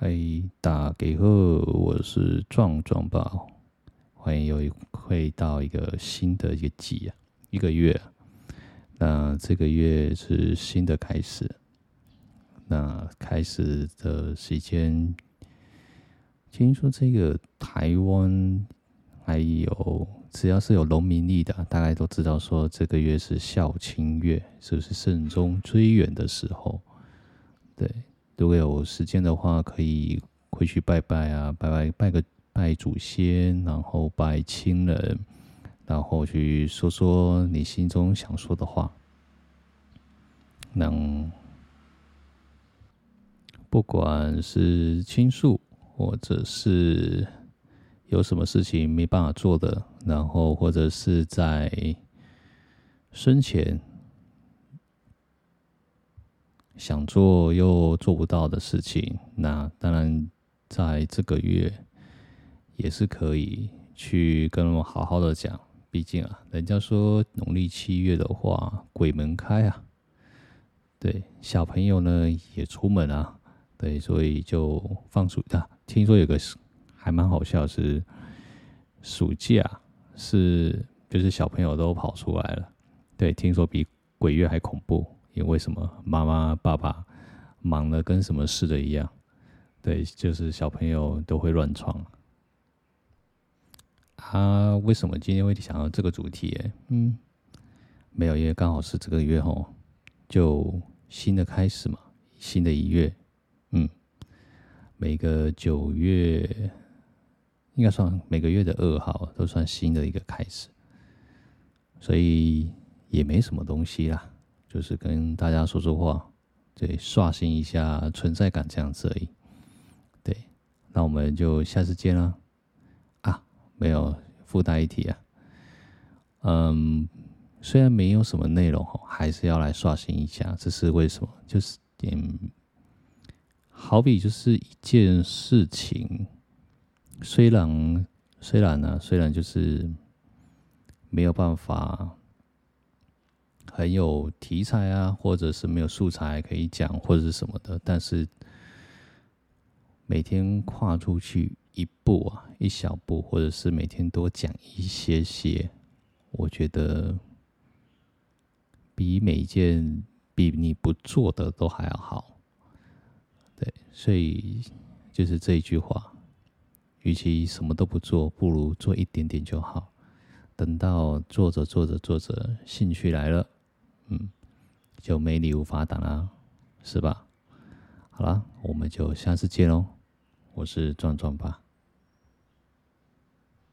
嗨，大家好，我是壮壮吧，欢迎又回到一个新的一个季啊，一个月。那这个月是新的开始，那开始的时间，听说这个台湾还有只要是有农民历的，大概都知道说这个月是孝亲月，是不是慎终追远的时候？对。如果有时间的话，可以回去拜拜啊，拜拜拜个拜祖先，然后拜亲人，然后去说说你心中想说的话。能不管是倾诉，或者是有什么事情没办法做的，然后或者是在生前。想做又做不到的事情，那当然在这个月也是可以去跟我好好的讲。毕竟啊，人家说农历七月的话，鬼门开啊，对，小朋友呢也出门啊，对，所以就放暑假。听说有个还蛮好笑是，暑假是就是小朋友都跑出来了，对，听说比鬼月还恐怖。因为什么？妈妈、爸爸忙得跟什么似的一样，对，就是小朋友都会乱闯。啊，为什么今天会想到这个主题？嗯，没有，因为刚好是这个月吼，就新的开始嘛，新的一月，嗯，每个九月应该算每个月的二号都算新的一个开始，所以也没什么东西啦。就是跟大家说说话，对，刷新一下存在感这样子而已。对，那我们就下次见啦。啊，没有附带一提啊。嗯，虽然没有什么内容，还是要来刷新一下。这是为什么？就是嗯，好比就是一件事情，虽然虽然呢，虽然就是没有办法。很有题材啊，或者是没有素材可以讲，或者是什么的。但是每天跨出去一步啊，一小步，或者是每天多讲一些些，我觉得比每一件比你不做的都还要好。对，所以就是这一句话，与其什么都不做，不如做一点点就好。等到做着做着做着，兴趣来了。嗯，就没理由发达了，是吧？好了，我们就下次见喽。我是壮壮吧。